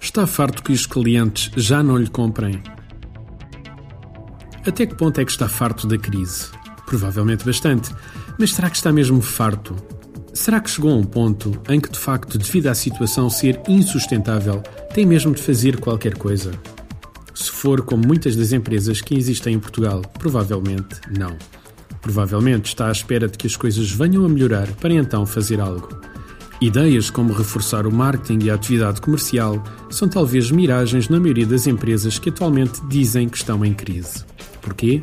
Está farto que os clientes já não lhe comprem? Até que ponto é que está farto da crise? Provavelmente bastante. Mas será que está mesmo farto? Será que chegou a um ponto em que, de facto, devido à situação ser insustentável, tem mesmo de fazer qualquer coisa? Se for como muitas das empresas que existem em Portugal, provavelmente não. Provavelmente está à espera de que as coisas venham a melhorar para então fazer algo. Ideias como reforçar o marketing e a atividade comercial são talvez miragens na maioria das empresas que atualmente dizem que estão em crise. Porquê?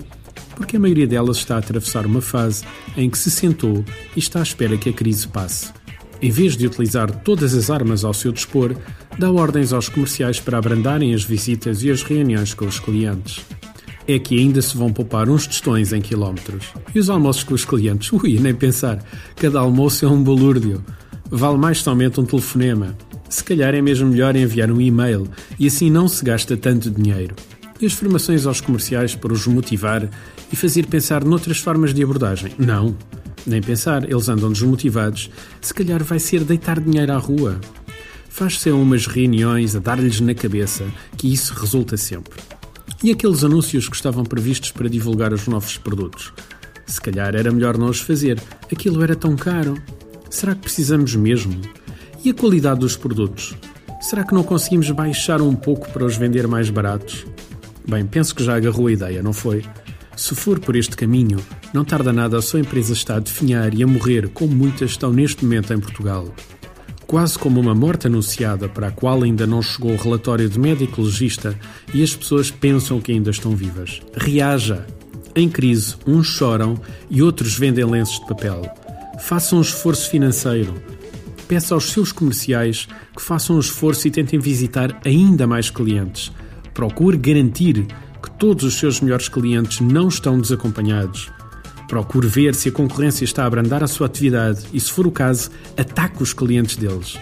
Porque a maioria delas está a atravessar uma fase em que se sentou e está à espera que a crise passe. Em vez de utilizar todas as armas ao seu dispor, dá ordens aos comerciais para abrandarem as visitas e as reuniões com os clientes. É que ainda se vão poupar uns tostões em quilómetros. E os almoços com os clientes? Ui, nem pensar. Cada almoço é um balúrdio. Vale mais somente um telefonema. Se calhar é mesmo melhor enviar um e-mail e assim não se gasta tanto dinheiro. E as formações aos comerciais para os motivar e fazer pensar noutras formas de abordagem? Não, nem pensar, eles andam desmotivados. Se calhar vai ser deitar dinheiro à rua. Faz-se umas reuniões a dar-lhes na cabeça que isso resulta sempre. E aqueles anúncios que estavam previstos para divulgar os novos produtos? Se calhar era melhor não os fazer, aquilo era tão caro. Será que precisamos mesmo? E a qualidade dos produtos? Será que não conseguimos baixar um pouco para os vender mais baratos? Bem, penso que já agarrou a ideia, não foi? Se for por este caminho, não tarda nada a sua empresa está a definhar e a morrer, como muitas estão neste momento em Portugal. Quase como uma morte anunciada para a qual ainda não chegou o relatório de médico legista e as pessoas pensam que ainda estão vivas. Reaja! Em crise, uns choram e outros vendem lenços de papel. Faça um esforço financeiro. Peça aos seus comerciais que façam um esforço e tentem visitar ainda mais clientes. Procure garantir que todos os seus melhores clientes não estão desacompanhados. Procure ver se a concorrência está a abrandar a sua atividade e, se for o caso, ataque os clientes deles.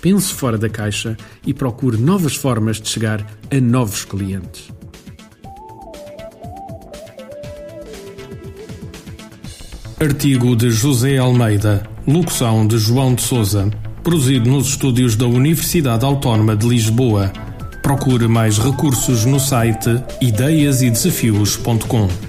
Pense fora da caixa e procure novas formas de chegar a novos clientes. Artigo de José Almeida, locução de João de Souza, produzido nos estúdios da Universidade Autónoma de Lisboa. Procure mais recursos no site ideiasedesafios.com.